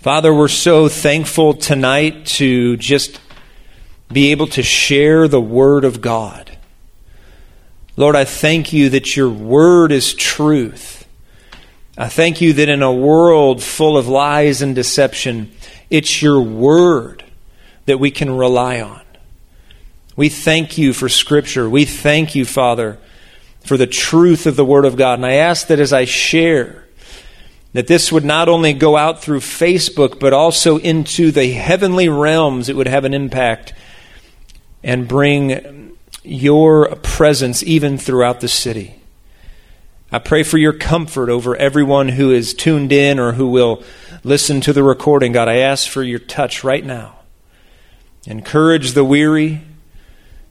Father, we're so thankful tonight to just be able to share the Word of God. Lord, I thank you that your Word is truth. I thank you that in a world full of lies and deception, it's your Word that we can rely on. We thank you for Scripture. We thank you, Father, for the truth of the Word of God. And I ask that as I share, that this would not only go out through Facebook, but also into the heavenly realms, it would have an impact and bring your presence even throughout the city. I pray for your comfort over everyone who is tuned in or who will listen to the recording. God, I ask for your touch right now. Encourage the weary,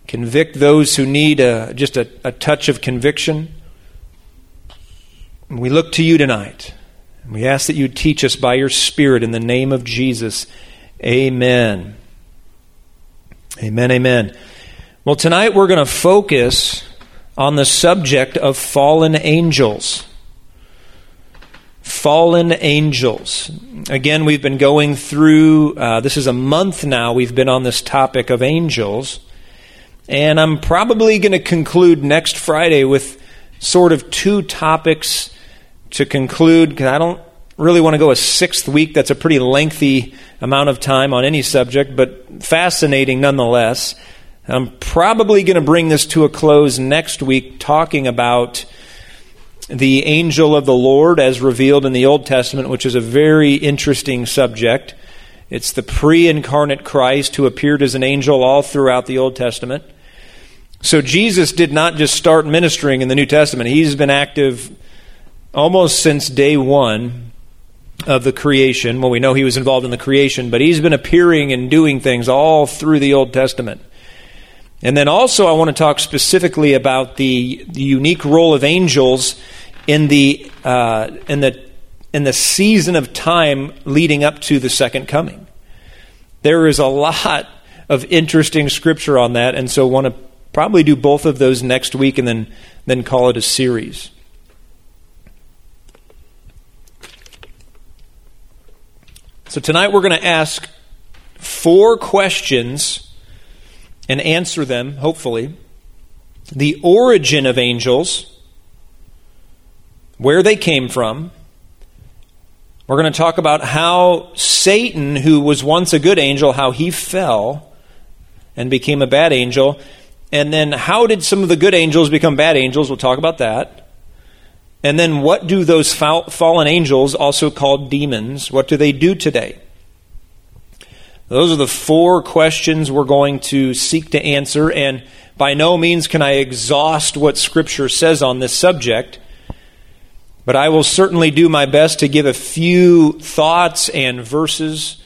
convict those who need a, just a, a touch of conviction. We look to you tonight. We ask that you teach us by your Spirit in the name of Jesus. Amen. Amen, amen. Well, tonight we're going to focus on the subject of fallen angels. Fallen angels. Again, we've been going through, uh, this is a month now, we've been on this topic of angels. And I'm probably going to conclude next Friday with sort of two topics to conclude, because I don't really want to go a sixth week. That's a pretty lengthy amount of time on any subject, but fascinating nonetheless. I'm probably going to bring this to a close next week, talking about the angel of the Lord as revealed in the Old Testament, which is a very interesting subject. It's the pre incarnate Christ who appeared as an angel all throughout the Old Testament. So Jesus did not just start ministering in the New Testament, he's been active almost since day one of the creation. Well, we know he was involved in the creation, but he's been appearing and doing things all through the Old Testament. And then also, I want to talk specifically about the, the unique role of angels in the, uh, in, the, in the season of time leading up to the second coming. There is a lot of interesting scripture on that, and so I want to probably do both of those next week and then, then call it a series. So tonight we're going to ask four questions and answer them, hopefully. The origin of angels, where they came from. We're going to talk about how Satan, who was once a good angel, how he fell and became a bad angel. And then how did some of the good angels become bad angels? We'll talk about that. And then what do those fallen angels, also called demons, what do they do today? Those are the four questions we're going to seek to answer, and by no means can I exhaust what Scripture says on this subject, but I will certainly do my best to give a few thoughts and verses.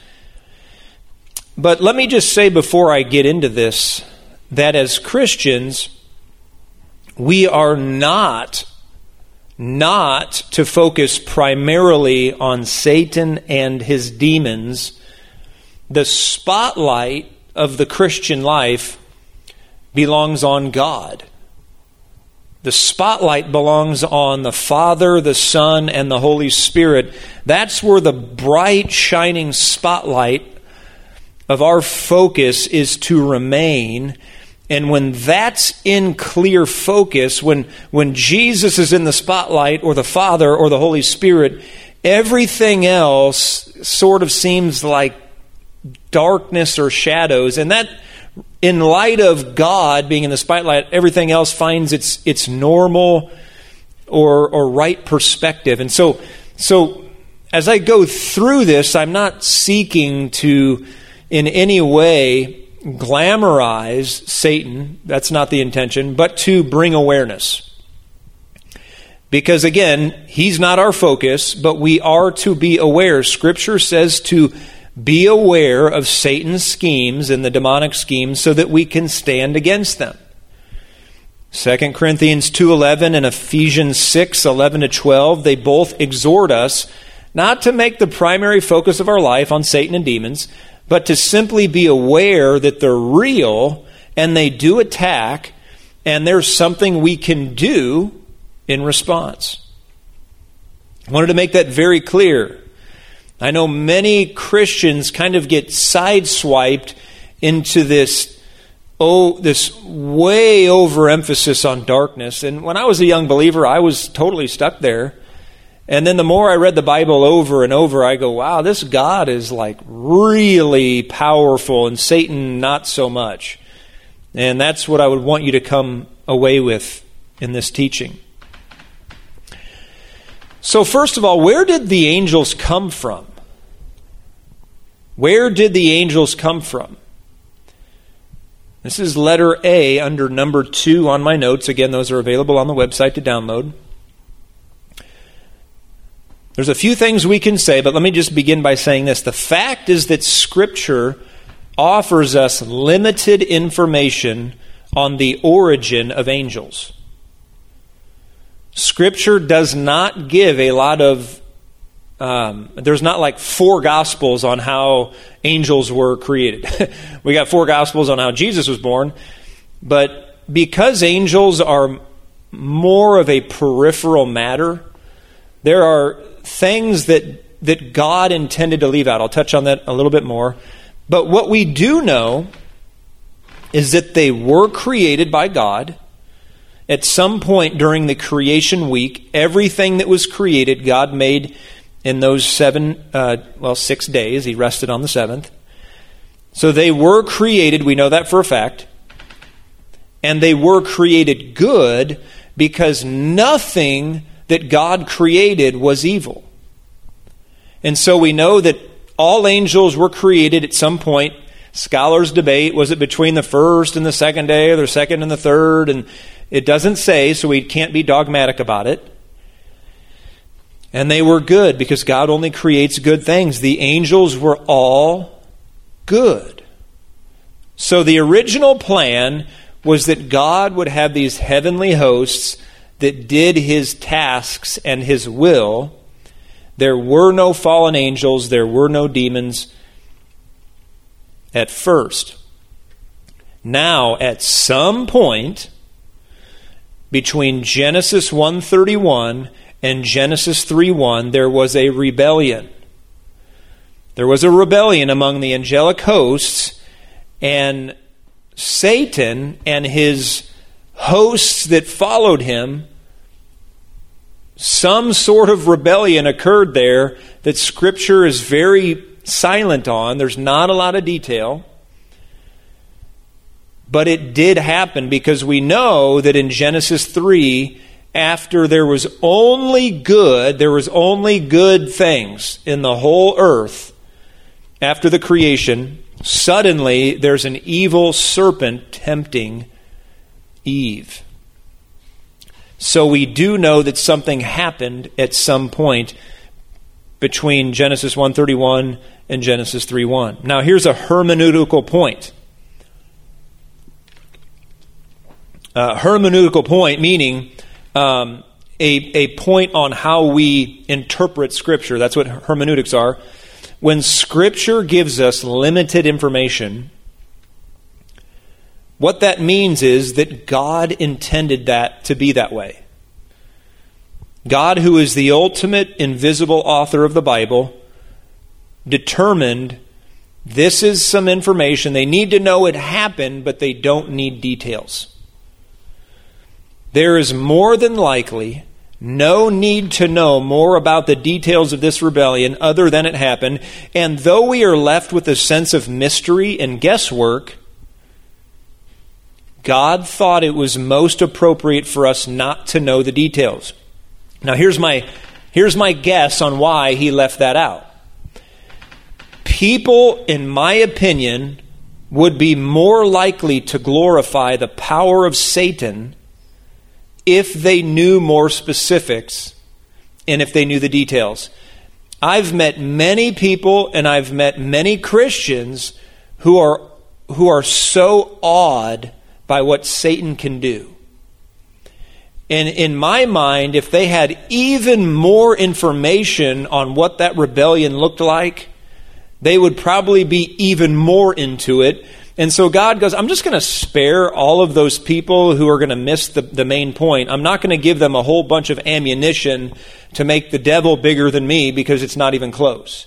But let me just say before I get into this that as Christians, we are not not to focus primarily on Satan and his demons. The spotlight of the Christian life belongs on God. The spotlight belongs on the Father, the Son, and the Holy Spirit. That's where the bright, shining spotlight of our focus is to remain and when that's in clear focus, when, when Jesus is in the spotlight, or the Father, or the Holy Spirit, everything else sort of seems like darkness or shadows. And that, in light of God being in the spotlight, everything else finds its, its normal or, or right perspective. And so, so, as I go through this, I'm not seeking to, in any way, glamorize Satan. That's not the intention, but to bring awareness. Because again, he's not our focus, but we are to be aware. Scripture says to be aware of Satan's schemes and the demonic schemes so that we can stand against them. 2 Corinthians 2:11 and Ephesians 6:11 to 12, they both exhort us not to make the primary focus of our life on Satan and demons, but to simply be aware that they're real and they do attack, and there's something we can do in response. I wanted to make that very clear. I know many Christians kind of get sideswiped into this oh this way overemphasis on darkness. And when I was a young believer, I was totally stuck there. And then the more I read the Bible over and over, I go, wow, this God is like really powerful and Satan not so much. And that's what I would want you to come away with in this teaching. So, first of all, where did the angels come from? Where did the angels come from? This is letter A under number two on my notes. Again, those are available on the website to download. There's a few things we can say, but let me just begin by saying this. The fact is that Scripture offers us limited information on the origin of angels. Scripture does not give a lot of, um, there's not like four gospels on how angels were created. we got four gospels on how Jesus was born, but because angels are more of a peripheral matter, there are things that, that God intended to leave out. I'll touch on that a little bit more. But what we do know is that they were created by God at some point during the creation week, everything that was created, God made in those seven, uh, well, six days. He rested on the seventh. So they were created, we know that for a fact. And they were created good because nothing that God created was evil. And so we know that all angels were created at some point. Scholars debate was it between the first and the second day, or the second and the third? And it doesn't say, so we can't be dogmatic about it. And they were good because God only creates good things. The angels were all good. So the original plan was that God would have these heavenly hosts that did his tasks and his will. There were no fallen angels, there were no demons at first. Now, at some point, between Genesis 131 and Genesis 3:1 there was a rebellion. There was a rebellion among the angelic hosts and Satan and his hosts that followed him some sort of rebellion occurred there that scripture is very silent on. There's not a lot of detail. But it did happen because we know that in Genesis 3, after there was only good, there was only good things in the whole earth after the creation, suddenly there's an evil serpent tempting Eve. So we do know that something happened at some point between Genesis 131 and Genesis 3:1. Now here's a hermeneutical point. Uh, hermeneutical point, meaning um, a, a point on how we interpret Scripture. That's what hermeneutics are. When Scripture gives us limited information, what that means is that God intended that to be that way. God, who is the ultimate invisible author of the Bible, determined this is some information. They need to know it happened, but they don't need details there is more than likely no need to know more about the details of this rebellion other than it happened. And though we are left with a sense of mystery and guesswork, God thought it was most appropriate for us not to know the details. Now, here's my, here's my guess on why he left that out. People, in my opinion, would be more likely to glorify the power of Satan if they knew more specifics and if they knew the details. I've met many people and I've met many Christians who are who are so awed by what Satan can do. And in my mind, if they had even more information on what that rebellion looked like, they would probably be even more into it and so God goes, I'm just going to spare all of those people who are going to miss the, the main point. I'm not going to give them a whole bunch of ammunition to make the devil bigger than me because it's not even close.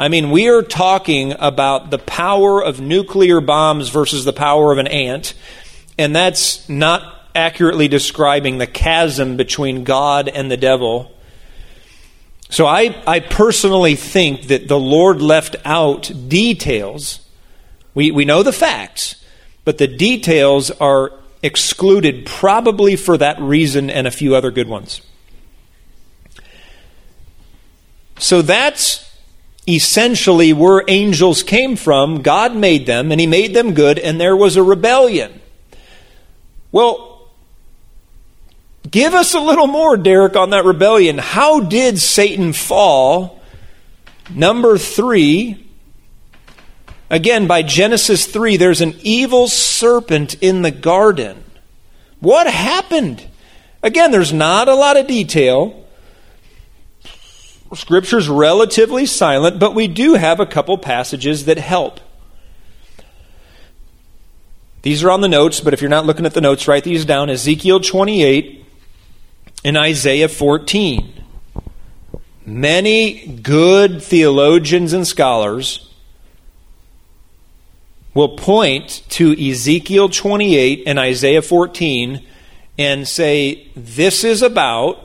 I mean, we are talking about the power of nuclear bombs versus the power of an ant, and that's not accurately describing the chasm between God and the devil. So I, I personally think that the Lord left out details. We, we know the facts, but the details are excluded probably for that reason and a few other good ones. So that's essentially where angels came from. God made them, and He made them good, and there was a rebellion. Well, give us a little more, Derek, on that rebellion. How did Satan fall? Number three, again, by Genesis 3, there's an evil serpent in the garden. What happened? Again, there's not a lot of detail. Scripture's relatively silent, but we do have a couple passages that help. These are on the notes, but if you're not looking at the notes, write these down Ezekiel 28 and Isaiah 14. Many good theologians and scholars will point to Ezekiel 28 and Isaiah 14 and say, This is about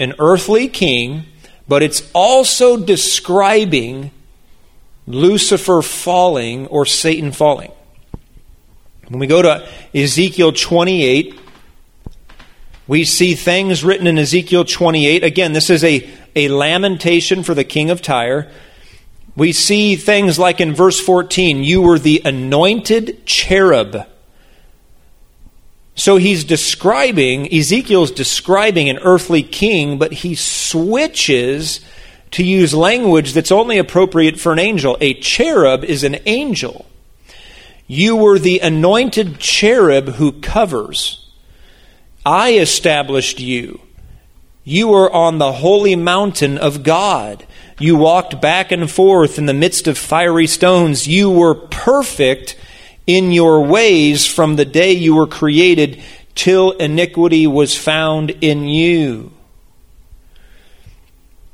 an earthly king, but it's also describing Lucifer falling or Satan falling. When we go to Ezekiel 28, we see things written in Ezekiel 28. Again, this is a, a lamentation for the king of Tyre. We see things like in verse 14, you were the anointed cherub so he's describing, Ezekiel's describing an earthly king, but he switches to use language that's only appropriate for an angel. A cherub is an angel. You were the anointed cherub who covers. I established you. You were on the holy mountain of God. You walked back and forth in the midst of fiery stones. You were perfect in your ways from the day you were created till iniquity was found in you.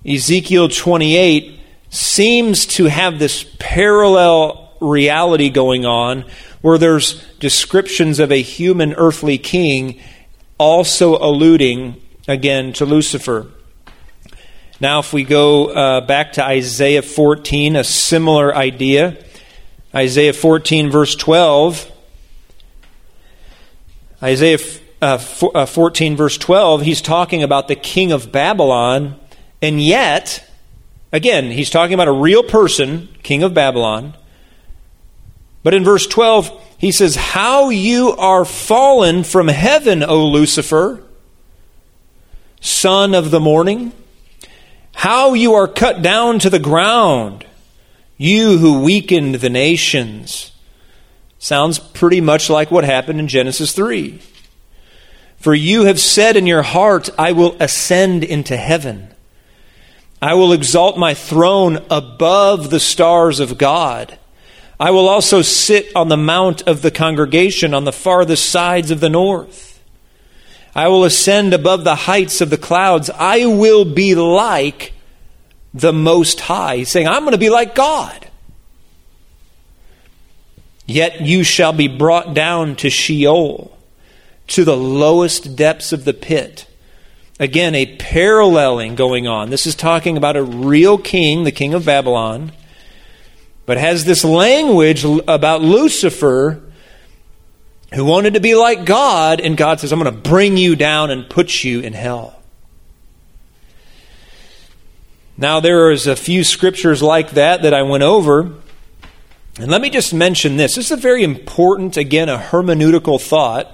Ezekiel 28 seems to have this parallel reality going on where there's descriptions of a human earthly king also alluding again to Lucifer. Now, if we go uh, back to Isaiah 14, a similar idea. Isaiah 14, verse 12. Isaiah uh, uh 14, verse 12, he's talking about the king of Babylon, and yet, again, he's talking about a real person, king of Babylon. But in verse 12, he says, How you are fallen from heaven, O Lucifer, son of the morning. How you are cut down to the ground you who weakened the nations. Sounds pretty much like what happened in Genesis 3. For you have said in your heart, I will ascend into heaven. I will exalt my throne above the stars of God. I will also sit on the mount of the congregation on the farthest sides of the north. I will ascend above the heights of the clouds. I will be like the Most High. He's saying, I'm going to be like God. Yet you shall be brought down to Sheol, to the lowest depths of the pit. Again, a paralleling going on. This is talking about a real king, the king of Babylon, but has this language about Lucifer who wanted to be like God, and God says, I'm going to bring you down and put you in hell. Now, there is a few scriptures like that that I went over. And let me just mention this. This is a very important, again, a hermeneutical thought.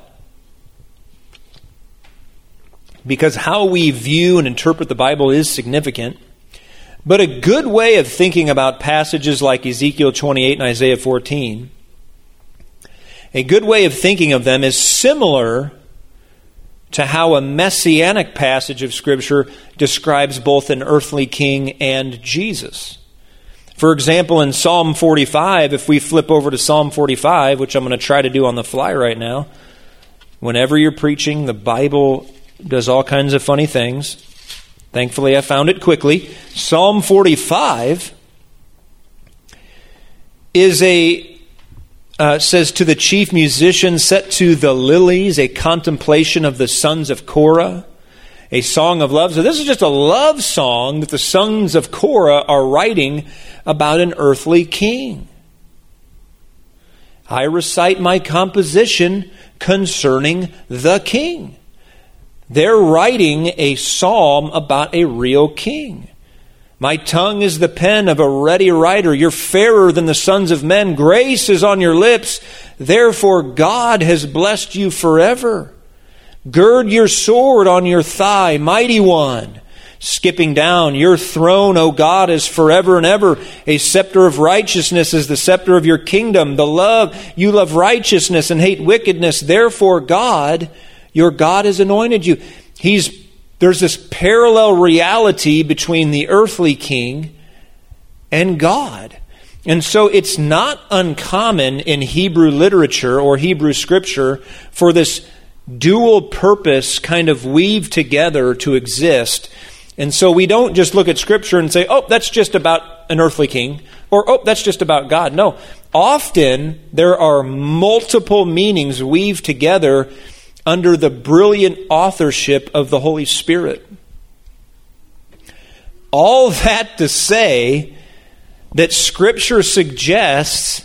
Because how we view and interpret the Bible is significant. But a good way of thinking about passages like Ezekiel 28 and Isaiah 14, a good way of thinking of them is similar to how a messianic passage of Scripture describes both an earthly king and Jesus. For example, in Psalm 45, if we flip over to Psalm 45, which I'm going to try to do on the fly right now, whenever you're preaching, the Bible does all kinds of funny things. Thankfully, I found it quickly. Psalm 45 is a uh, says to the chief musician, set to the lilies, a contemplation of the sons of Korah, a song of love. So this is just a love song that the sons of Korah are writing about an earthly king. I recite my composition concerning the king. They're writing a psalm about a real king. My tongue is the pen of a ready writer. You're fairer than the sons of men. Grace is on your lips. Therefore, God has blessed you forever. Gird your sword on your thigh, mighty one. Skipping down, your throne, O God, is forever and ever. A scepter of righteousness is the scepter of your kingdom. The love, you love righteousness and hate wickedness. Therefore, God, your God has anointed you. He's, there's this parallel reality between the earthly king and God. And so it's not uncommon in Hebrew literature or Hebrew scripture for this dual purpose kind of weave together to exist. And so we don't just look at Scripture and say, oh, that's just about an earthly king, or oh, that's just about God. No. Often there are multiple meanings weaved together under the brilliant authorship of the Holy Spirit. All that to say that Scripture suggests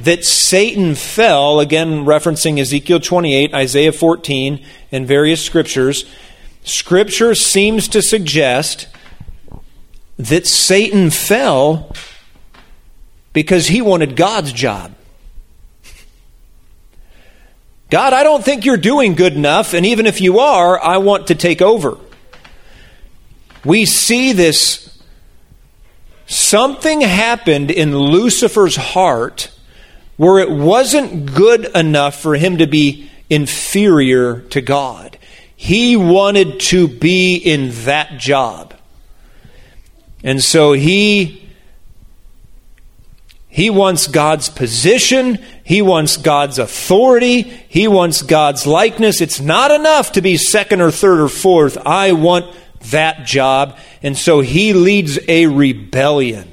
that Satan fell, again referencing Ezekiel 28, Isaiah 14, and various scriptures, scripture seems to suggest that Satan fell because he wanted God's job. God, I don't think you're doing good enough, and even if you are, I want to take over. We see this. Something happened in Lucifer's heart where it wasn't good enough for him to be inferior to God. He wanted to be in that job. And so he he wants God's position, he wants God's authority, he wants God's likeness. It's not enough to be second or third or fourth. I want that job. And so he leads a rebellion.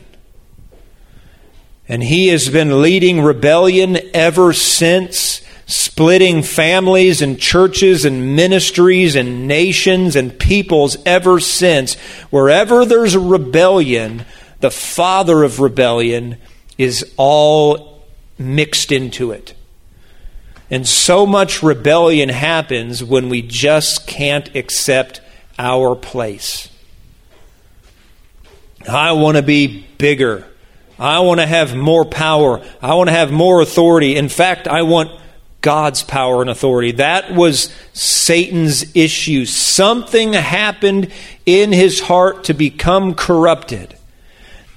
And he has been leading rebellion ever since, splitting families and churches and ministries and nations and peoples ever since. Wherever there's a rebellion, the father of rebellion is all mixed into it. And so much rebellion happens when we just can't accept our place. I want to be bigger. I want to have more power. I want to have more authority. In fact, I want God's power and authority. That was Satan's issue. Something happened in his heart to become corrupted.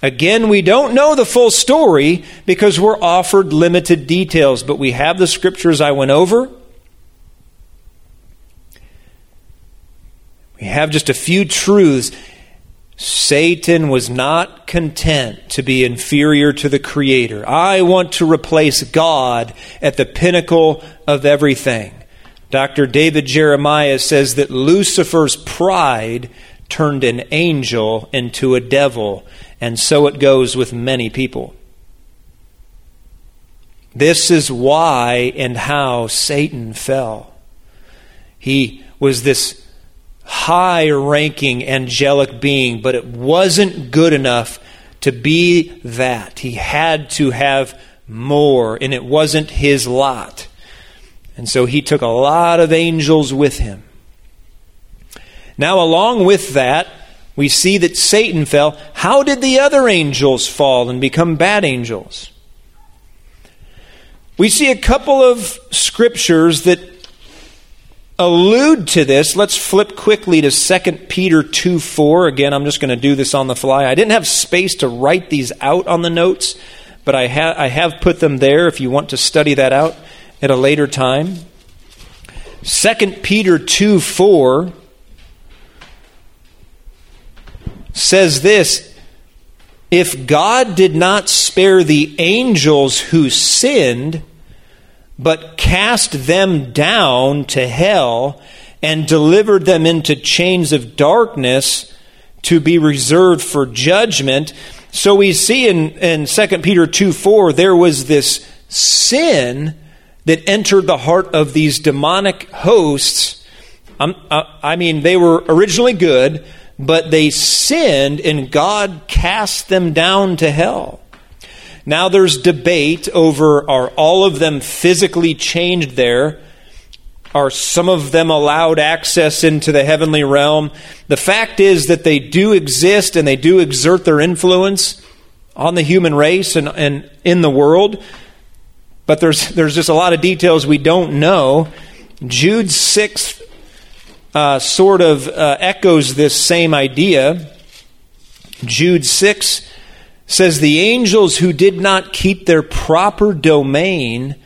Again, we don't know the full story because we're offered limited details, but we have the scriptures I went over. We have just a few truths. Satan was not content to be inferior to the Creator. I want to replace God at the pinnacle of everything. Dr. David Jeremiah says that Lucifer's pride turned an angel into a devil, and so it goes with many people. This is why and how Satan fell. He was this high ranking angelic being, but it wasn't good enough to be that. He had to have more, and it wasn't his lot. And so he took a lot of angels with him. Now, along with that, we see that Satan fell. How did the other angels fall and become bad angels? We see a couple of scriptures that allude to this, let's flip quickly to 2 Peter 2 4. Again, I'm just going to do this on the fly. I didn't have space to write these out on the notes, but I, ha- I have put them there if you want to study that out at a later time. 2 Peter 2 4 says this If God did not spare the angels who sinned, but cast them down to hell and delivered them into chains of darkness to be reserved for judgment. So we see in, in 2 Peter 2 4, there was this sin that entered the heart of these demonic hosts. Um, uh, I mean, they were originally good, but they sinned and God cast them down to hell. Now there's debate over are all of them physically changed there? Are some of them allowed access into the heavenly realm? The fact is that they do exist and they do exert their influence on the human race and, and in the world. But there's, there's just a lot of details we don't know. Jude's sixth uh, sort of uh, echoes this same idea. Jude 6 says, The angels who did not keep their proper domain,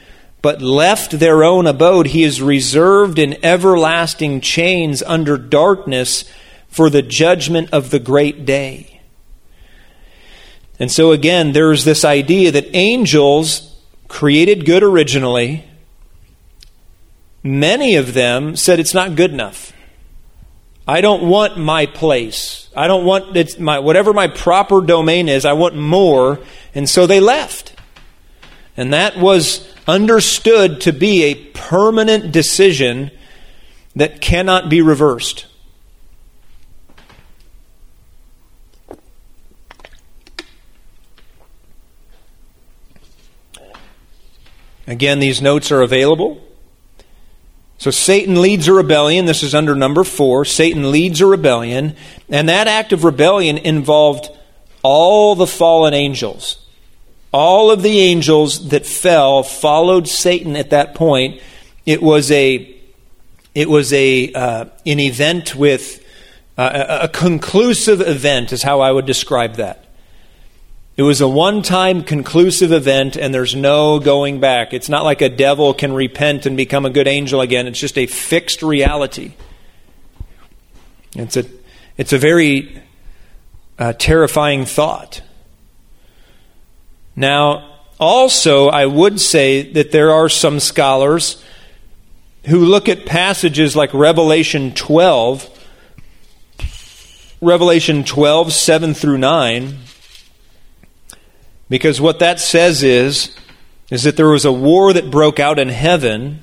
but left their own abode, he is reserved in everlasting chains under darkness for the judgment of the great day. And so, again, there's this idea that angels, created good originally, many of them said it's not good enough. I don't want my place. I don't want it's my whatever my proper domain is. I want more, and so they left. And that was understood to be a permanent decision that cannot be reversed. Again, these notes are available. So Satan leads a rebellion. This is under number four. Satan leads a rebellion. And that act of rebellion involved all the fallen angels. All of the angels that fell followed Satan at that point. It was a it was a uh, an event with uh, a conclusive event is how I would describe that. It was a one time conclusive event, and there's no going back. It's not like a devil can repent and become a good angel again. It's just a fixed reality. It's a, it's a very uh, terrifying thought. Now, also, I would say that there are some scholars who look at passages like Revelation 12, Revelation 12, 7 through 9 because what that says is, is that there was a war that broke out in heaven,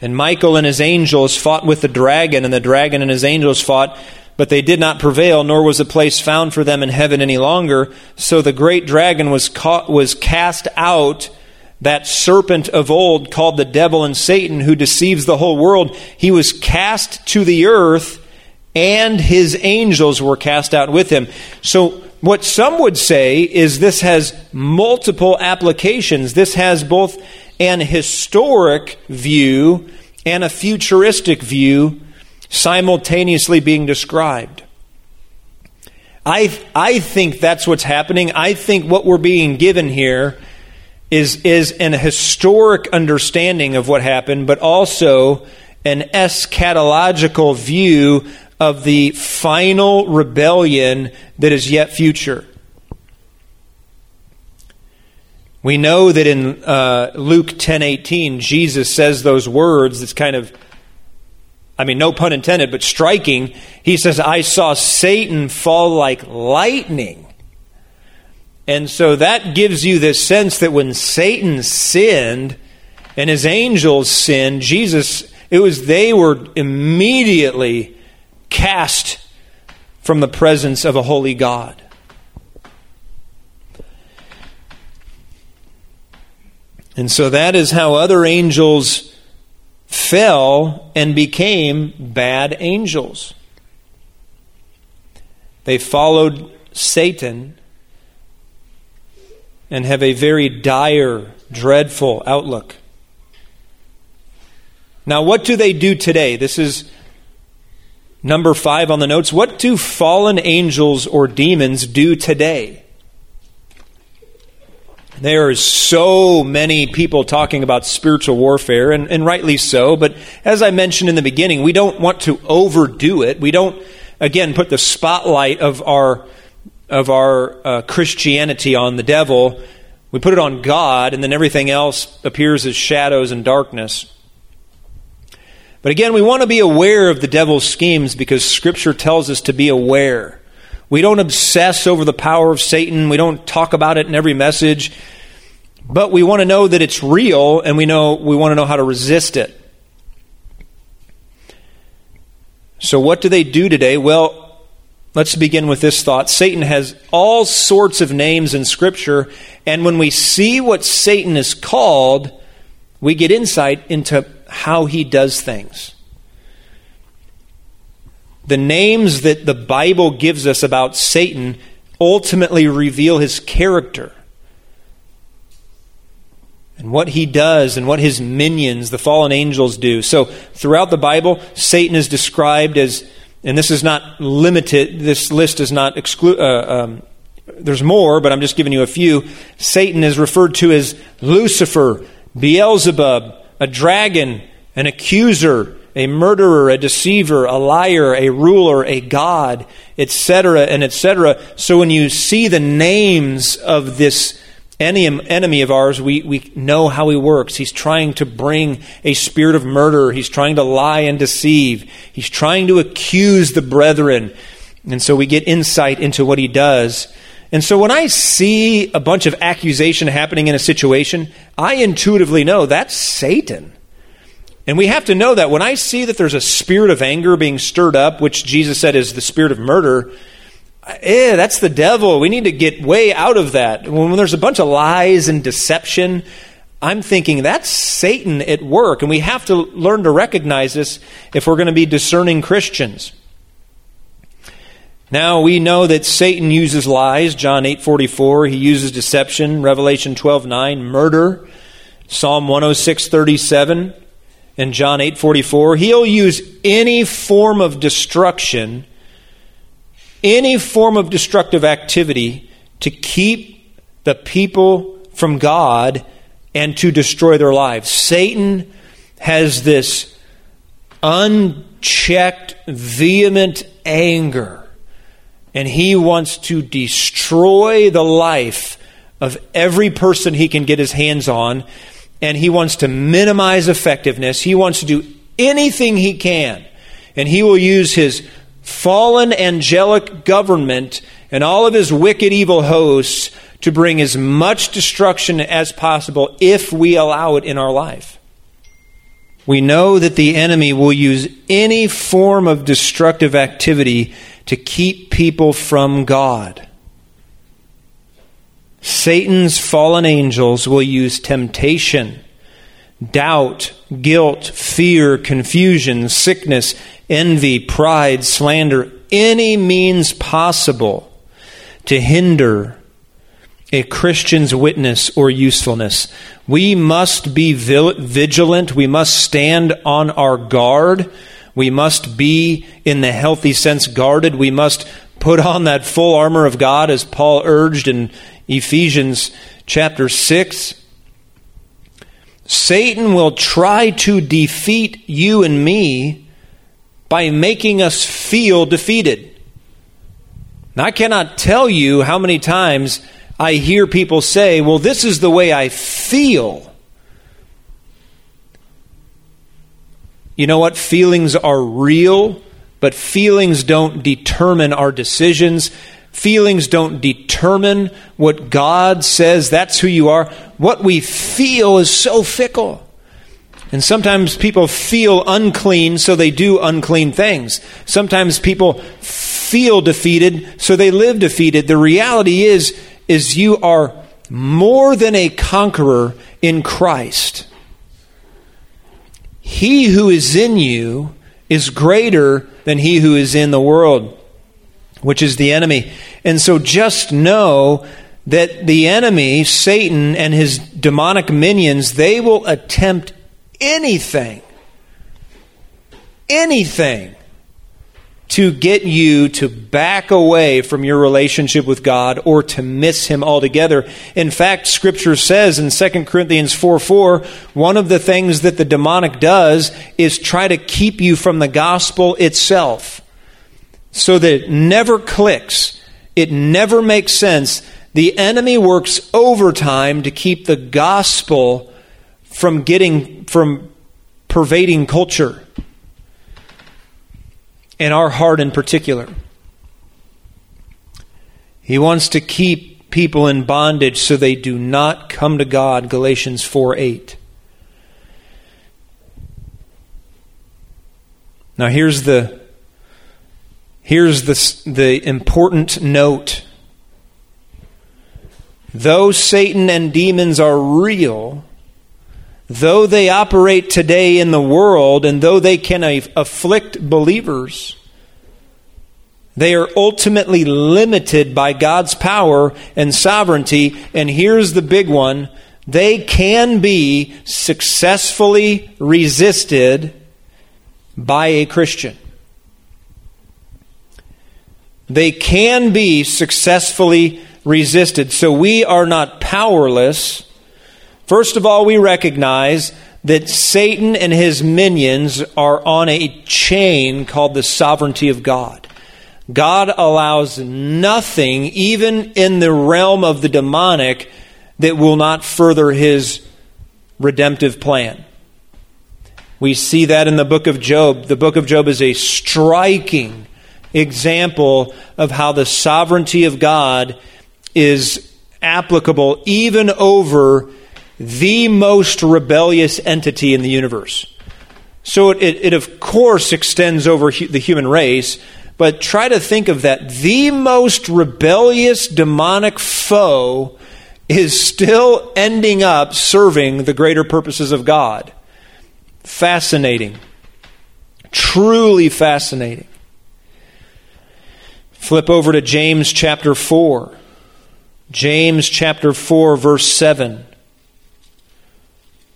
and Michael and his angels fought with the dragon, and the dragon and his angels fought, but they did not prevail, nor was a place found for them in heaven any longer. So the great dragon was, caught, was cast out, that serpent of old called the devil and Satan, who deceives the whole world. He was cast to the earth, and his angels were cast out with him. So what some would say is this has multiple applications. This has both an historic view and a futuristic view simultaneously being described. I, I think that's what's happening. I think what we're being given here is, is an historic understanding of what happened, but also an eschatological view of the final rebellion that is yet future. We know that in uh, Luke 10:18 Jesus says those words that's kind of I mean no pun intended but striking. He says I saw Satan fall like lightning. And so that gives you this sense that when Satan sinned and his angels sinned, Jesus it was they were immediately cast from the presence of a holy God. And so that is how other angels fell and became bad angels. They followed Satan and have a very dire, dreadful outlook. Now, what do they do today? This is Number five on the notes what do fallen angels or demons do today? There are so many people talking about spiritual warfare, and, and, rightly so. But as I mentioned in the beginning, we don't want to overdo it. We don't, again, put the spotlight of our of our uh, Christianity on the devil. We put it on God, and then everything else appears as shadows and darkness. But again, we want to be aware of the devil's schemes because Scripture tells us to be aware. We don't obsess over the power of Satan. We don't talk about it in every message. But we want to know that it's real and we know we want to know how to resist it. So what do they do today? Well, Let's begin with this thought. Satan has all sorts of names in Scripture, and when we see what Satan is called, we get insight into how he does things. The names that the Bible gives us about Satan ultimately reveal his character and what he does and what his minions, the fallen angels, do. So, throughout the Bible, Satan is described as and this is not limited, this list is not exclude, uh, um, there's more, but I'm just giving you a few. Satan is referred to as Lucifer, Beelzebub, a dragon, an accuser, a murderer, a deceiver, a liar, a ruler, a god, etc., and etc. So when you see the names of this enemy of ours, we, we know how he works. He's trying to bring a spirit of murder. He's trying to lie and deceive. He's trying to accuse the brethren. And so we get insight into what he does. And so when I see a bunch of accusation happening in a situation, I intuitively know that's Satan. And we have to know that when I see that there's a spirit of anger being stirred up, which Jesus said is the spirit of murder, eh, that's the devil. We need to get way out of that. When there's a bunch of lies and deception, I'm thinking that's Satan at work, and we have to learn to recognize this if we're going to be discerning Christians. Now we know that Satan uses lies, John 8:44, he uses deception, Revelation 12:9, murder, Psalm 106:37, and John 8:44. He'll use any form of destruction any form of destructive activity to keep the people from God and to destroy their lives. Satan has this unchecked, vehement anger, and he wants to destroy the life of every person he can get his hands on, and he wants to minimize effectiveness. He wants to do anything he can, and he will use his fallen angelic government and all of his wicked evil hosts to bring as much destruction as possible if we allow it in our life. We know that the enemy will use any form of destructive activity to keep people from God. Satan's fallen angels will use temptation, doubt, guilt, fear, confusion, sickness, envy, pride, slander, any means possible to hinder a Christian's witness or usefulness. We must be vigilant. We must stand on our guard. We must be, in the healthy sense, guarded. We must put on that full armor of God, as Paul urged in Ephesians chapter 6. Satan will try to defeat you and me by making us feel defeated. Now, I cannot tell you how many times I hear people say, Well, this is the way I feel. You know what? Feelings are real, but feelings don't determine our decisions. Feelings don't determine what God says. That's who you are. What we feel is so fickle. And sometimes people feel unclean, so they do unclean things. Sometimes people feel defeated, so they live defeated. The reality is, is you are more than a conqueror in Christ. He who is in you is greater than he who is in the world, which is the enemy. And so just know that the enemy, Satan, and his demonic minions, they will attempt anything, anything to get you to back away from your relationship with God or to miss Him altogether. In fact, Scripture says in 2 Corinthians 4 4, one of the things that the demonic does is try to keep you from the gospel itself. So that it never clicks, it never makes sense. The enemy works overtime to keep the gospel from getting from pervading culture and our heart in particular. He wants to keep people in bondage so they do not come to God, Galatians 4 8. Now here's the here's the, the important note. Though Satan and demons are real, though they operate today in the world, and though they can afflict believers, they are ultimately limited by God's power and sovereignty. And here's the big one they can be successfully resisted by a Christian. They can be successfully resisted. So we are not powerless. First of all, we recognize that Satan and his minions are on a chain called the sovereignty of God. God allows nothing, even in the realm of the demonic, that will not further his redemptive plan. We see that in the book of Job. The book of Job is a striking example of how the sovereignty of God is applicable even over the most rebellious entity in the universe. So it, it, it of course extends over hu- the human race, but try to think of that. The most rebellious demonic foe is still ending up serving the greater purposes of God. Fascinating. Truly fascinating. Flip over to James chapter 4. James chapter 4, verse 7.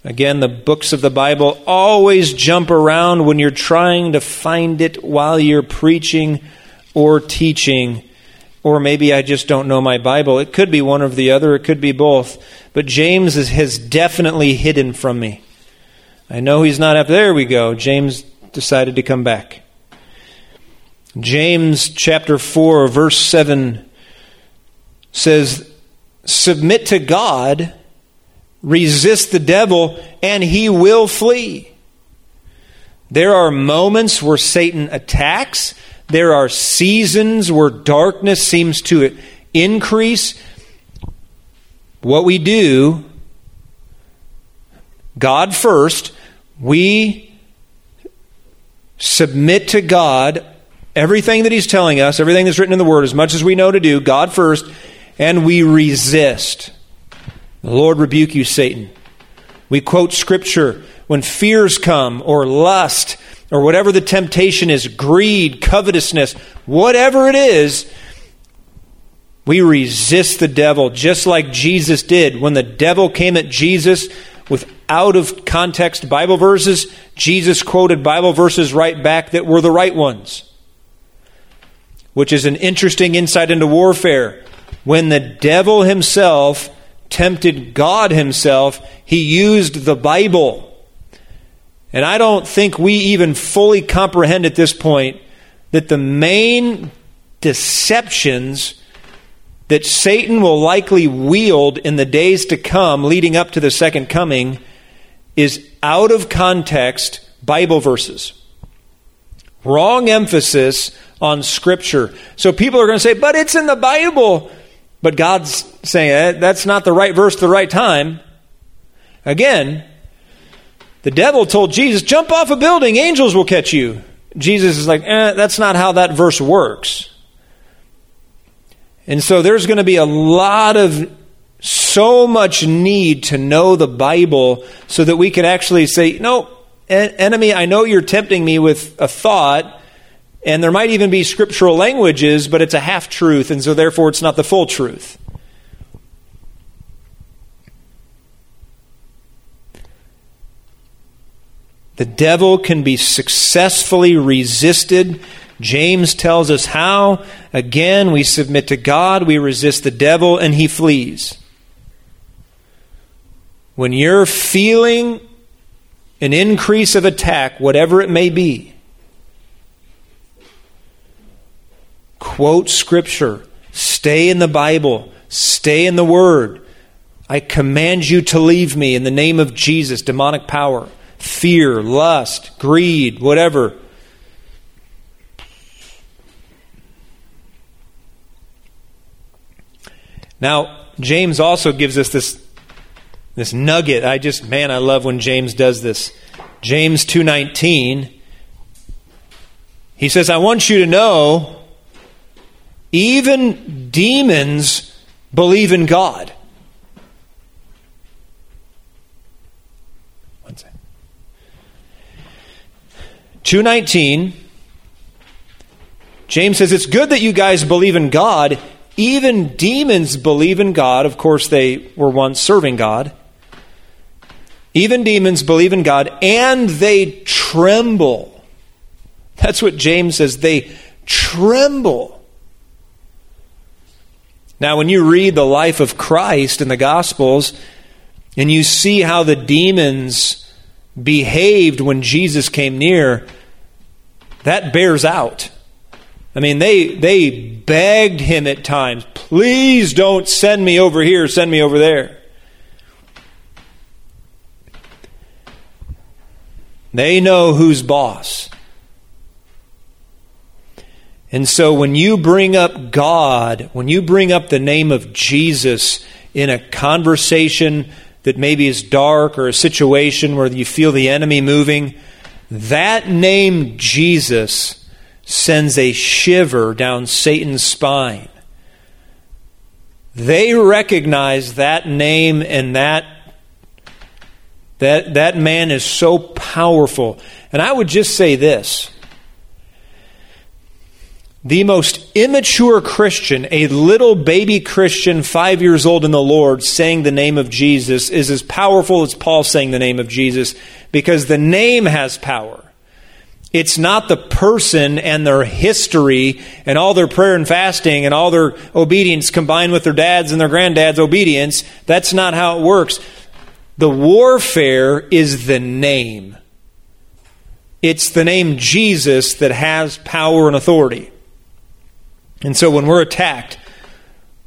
Again, the books of the Bible always jump around when you're trying to find it while you're preaching or teaching. Or maybe I just don't know my Bible. It could be one or the other, it could be both. But James has definitely hidden from me. I know he's not up there. We go. James decided to come back. James chapter 4, verse 7 says, Submit to God, resist the devil, and he will flee. There are moments where Satan attacks. There are seasons where darkness seems to increase. What we do, God first, we submit to God everything that He's telling us, everything that's written in the Word, as much as we know to do, God first, and we resist. The Lord rebuke you, Satan. We quote Scripture when fears come, or lust, or whatever the temptation is greed, covetousness, whatever it is. We resist the devil just like Jesus did. When the devil came at Jesus with out of context Bible verses, Jesus quoted Bible verses right back that were the right ones, which is an interesting insight into warfare. When the devil himself tempted God himself, he used the Bible. And I don't think we even fully comprehend at this point that the main deceptions that Satan will likely wield in the days to come leading up to the second coming is out of context Bible verses. Wrong emphasis on Scripture. So people are going to say, but it's in the Bible. But God's saying eh, that's not the right verse, the right time. Again, the devil told Jesus, jump off a building, angels will catch you. Jesus is like, eh, that's not how that verse works. And so there's going to be a lot of so much need to know the Bible so that we can actually say, no, enemy, I know you're tempting me with a thought, and there might even be scriptural languages, but it's a half truth, and so therefore it's not the full truth. The devil can be successfully resisted James tells us how. Again, we submit to God, we resist the devil, and he flees. When you're feeling an increase of attack, whatever it may be, quote Scripture, stay in the Bible, stay in the Word. I command you to leave me in the name of Jesus, demonic power, fear, lust, greed, whatever. Now, James also gives us this, this nugget. I just, man, I love when James does this. James 2.19, he says, I want you to know, even demons believe in God. One second. 219 James says it's good that you guys believe in God. Even demons believe in God. Of course, they were once serving God. Even demons believe in God and they tremble. That's what James says. They tremble. Now, when you read the life of Christ in the Gospels and you see how the demons behaved when Jesus came near, that bears out. I mean, they, they begged him at times, please don't send me over here, send me over there. They know who's boss. And so when you bring up God, when you bring up the name of Jesus in a conversation that maybe is dark or a situation where you feel the enemy moving, that name Jesus sends a shiver down Satan's spine. They recognize that name and that that that man is so powerful. And I would just say this. The most immature Christian, a little baby Christian, five years old in the Lord, saying the name of Jesus, is as powerful as Paul saying the name of Jesus because the name has power. It's not the person and their history and all their prayer and fasting and all their obedience combined with their dad's and their granddad's obedience. That's not how it works. The warfare is the name. It's the name Jesus that has power and authority. And so when we're attacked,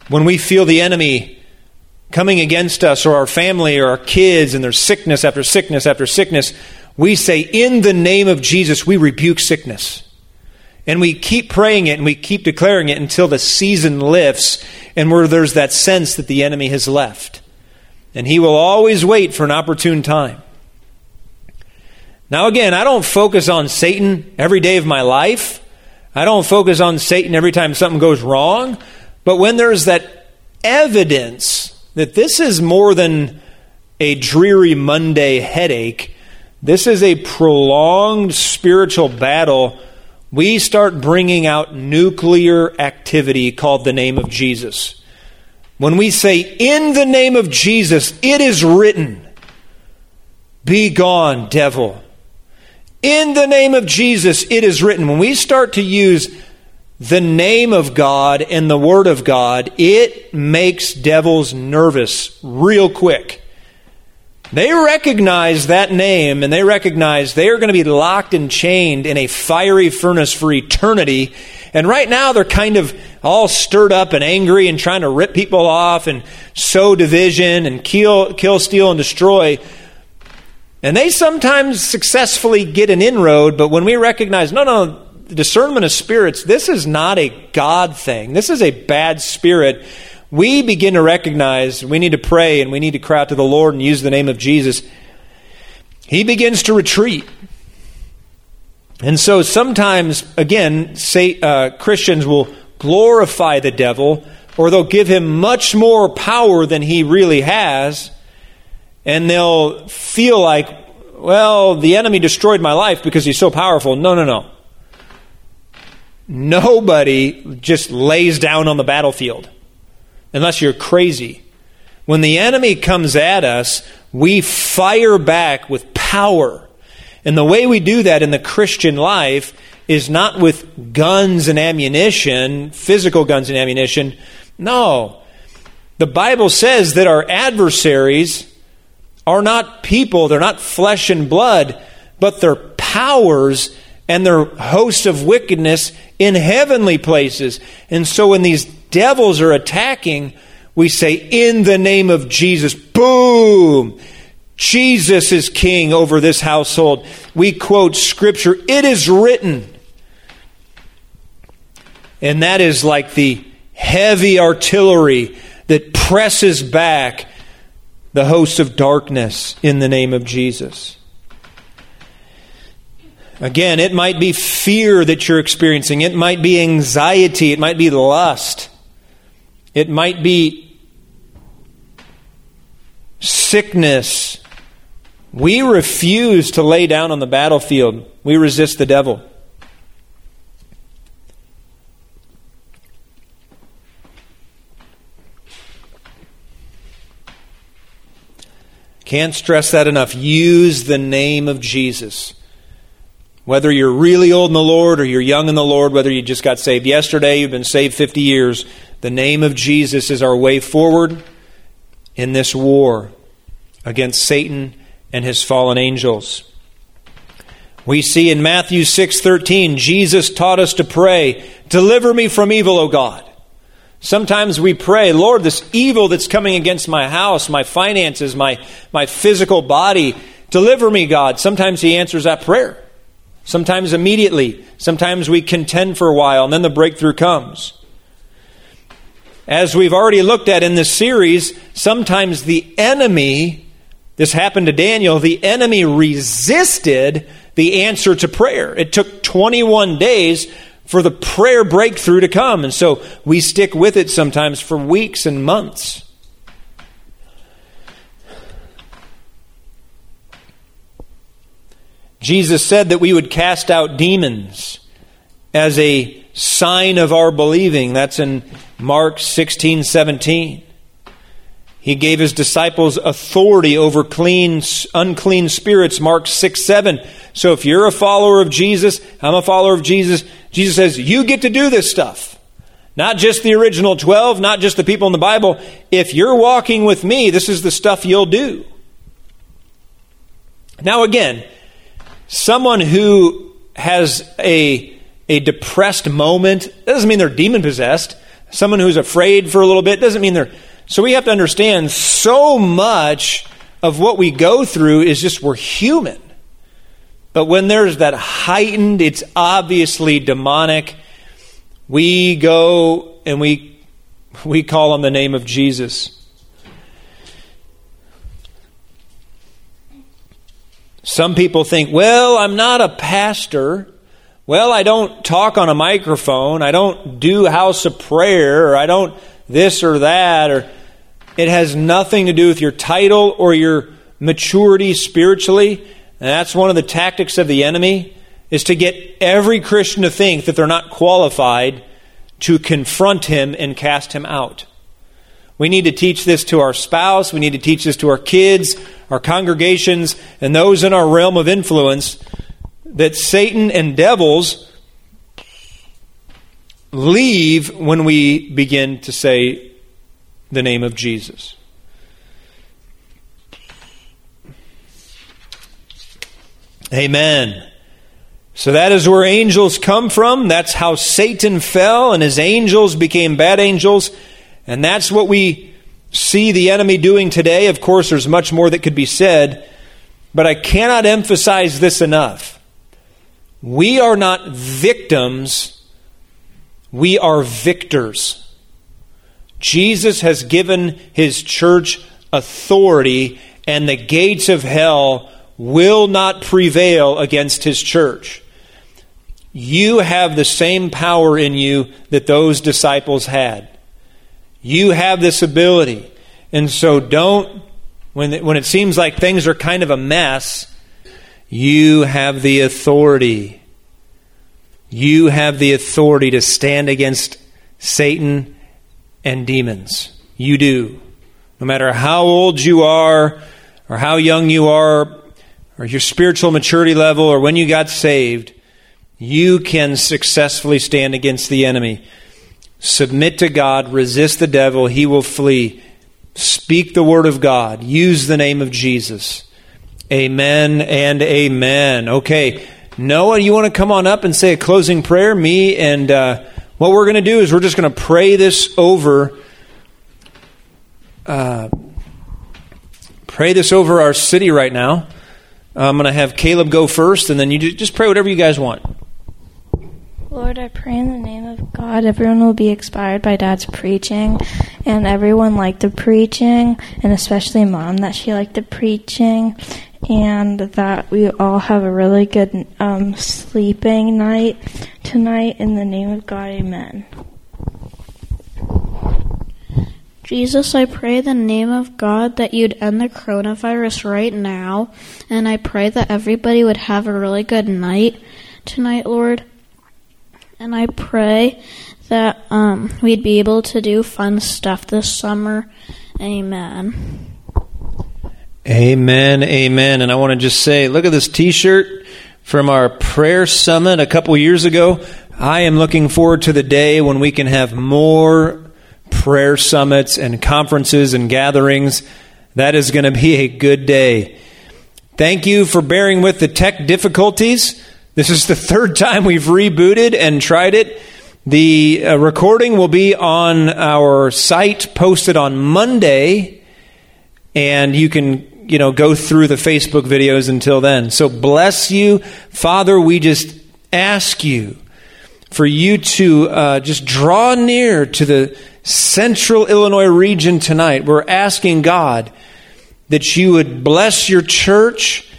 when we feel the enemy coming against us or our family or our kids and there's sickness after sickness after sickness, we say, In the name of Jesus, we rebuke sickness. And we keep praying it and we keep declaring it until the season lifts and where there's that sense that the enemy has left. And he will always wait for an opportune time. Now, again, I don't focus on Satan every day of my life. I don't focus on Satan every time something goes wrong. But when there's that evidence that this is more than a dreary Monday headache, this is a prolonged spiritual battle. We start bringing out nuclear activity called the name of Jesus. When we say, In the name of Jesus, it is written, Be gone, devil. In the name of Jesus, it is written. When we start to use the name of God and the Word of God, it makes devils nervous real quick. They recognize that name and they recognize they are going to be locked and chained in a fiery furnace for eternity. And right now they're kind of all stirred up and angry and trying to rip people off and sow division and kill, kill steal, and destroy. And they sometimes successfully get an inroad, but when we recognize, no, no, discernment of spirits, this is not a God thing. This is a bad spirit we begin to recognize we need to pray and we need to cry out to the Lord and use the name of Jesus, he begins to retreat. And so sometimes, again, say, uh, Christians will glorify the devil or they'll give him much more power than he really has, and they'll feel like, well, the enemy destroyed my life because he's so powerful. No, no, no. Nobody just lays down on the battlefield unless you're crazy. When the enemy comes at us, we fire back with power. And the way we do that in the Christian life is not with guns and ammunition, physical guns and ammunition. No. The Bible says that our adversaries are not people, they're not flesh and blood, but they're powers and their hosts of wickedness in heavenly places. And so when these devils are attacking, we say, In the name of Jesus, boom! Jesus is king over this household. We quote scripture, it is written. And that is like the heavy artillery that presses back the hosts of darkness in the name of Jesus. Again, it might be fear that you're experiencing. It might be anxiety. It might be lust. It might be sickness. We refuse to lay down on the battlefield. We resist the devil. Can't stress that enough. Use the name of Jesus. Whether you're really old in the Lord or you're young in the Lord, whether you just got saved yesterday, you've been saved 50 years, the name of Jesus is our way forward in this war against Satan and his fallen angels. We see in Matthew 6:13 Jesus taught us to pray, "Deliver me from evil, O God." Sometimes we pray, Lord, this evil that's coming against my house, my finances, my, my physical body, deliver me, God. Sometimes He answers that prayer. Sometimes immediately. Sometimes we contend for a while, and then the breakthrough comes. As we've already looked at in this series, sometimes the enemy, this happened to Daniel, the enemy resisted the answer to prayer. It took 21 days for the prayer breakthrough to come. And so we stick with it sometimes for weeks and months. Jesus said that we would cast out demons as a sign of our believing. That's in Mark 16 17. He gave his disciples authority over clean, unclean spirits, Mark 6 7. So if you're a follower of Jesus, I'm a follower of Jesus, Jesus says, you get to do this stuff. Not just the original 12, not just the people in the Bible. If you're walking with me, this is the stuff you'll do. Now, again, someone who has a, a depressed moment doesn't mean they're demon possessed. Someone who's afraid for a little bit doesn't mean they're so we have to understand so much of what we go through is just we're human. But when there's that heightened, it's obviously demonic, we go and we we call on the name of Jesus. Some people think, well, I'm not a pastor. Well, I don't talk on a microphone. I don't do house of prayer, or I don't this or that, or it has nothing to do with your title or your maturity spiritually. And that's one of the tactics of the enemy is to get every Christian to think that they're not qualified to confront him and cast him out. We need to teach this to our spouse, we need to teach this to our kids, our congregations, and those in our realm of influence that Satan and devils leave when we begin to say the name of Jesus. Amen. So that is where angels come from. That's how Satan fell and his angels became bad angels. And that's what we see the enemy doing today. Of course, there's much more that could be said, but I cannot emphasize this enough. We are not victims, we are victors. Jesus has given his church authority, and the gates of hell will not prevail against his church. You have the same power in you that those disciples had. You have this ability. And so don't, when it, when it seems like things are kind of a mess, you have the authority. You have the authority to stand against Satan and demons. You do. No matter how old you are, or how young you are, or your spiritual maturity level, or when you got saved, you can successfully stand against the enemy. Submit to God, resist the devil, he will flee. Speak the word of God, use the name of Jesus. Amen and amen. Okay, Noah, you want to come on up and say a closing prayer? Me and uh, what we're going to do is we're just going to pray this over. Uh, pray this over our city right now. I'm going to have Caleb go first, and then you just pray whatever you guys want. Lord, I pray in the name of God, everyone will be inspired by Dad's preaching, and everyone liked the preaching, and especially Mom, that she liked the preaching, and that we all have a really good um, sleeping night tonight. In the name of God, amen. Jesus, I pray the name of God that you'd end the coronavirus right now, and I pray that everybody would have a really good night tonight, Lord. And I pray that um, we'd be able to do fun stuff this summer. Amen. Amen, amen. And I want to just say, look at this t shirt from our prayer summit a couple years ago. I am looking forward to the day when we can have more prayer summits and conferences and gatherings. That is going to be a good day. Thank you for bearing with the tech difficulties. This is the third time we've rebooted and tried it. The uh, recording will be on our site, posted on Monday, and you can you know, go through the Facebook videos until then. So bless you. Father, we just ask you for you to uh, just draw near to the central Illinois region tonight. We're asking God that you would bless your church.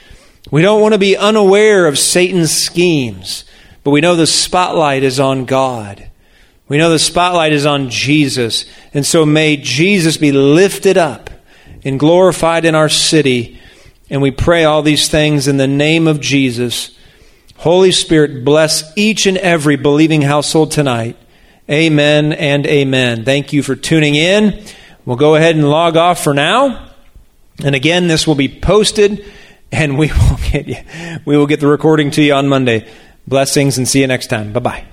We don't want to be unaware of Satan's schemes, but we know the spotlight is on God. We know the spotlight is on Jesus. And so may Jesus be lifted up and glorified in our city. And we pray all these things in the name of Jesus. Holy Spirit, bless each and every believing household tonight. Amen and amen. Thank you for tuning in. We'll go ahead and log off for now. And again, this will be posted and we will get you, we will get the recording to you on Monday. Blessings and see you next time. Bye bye.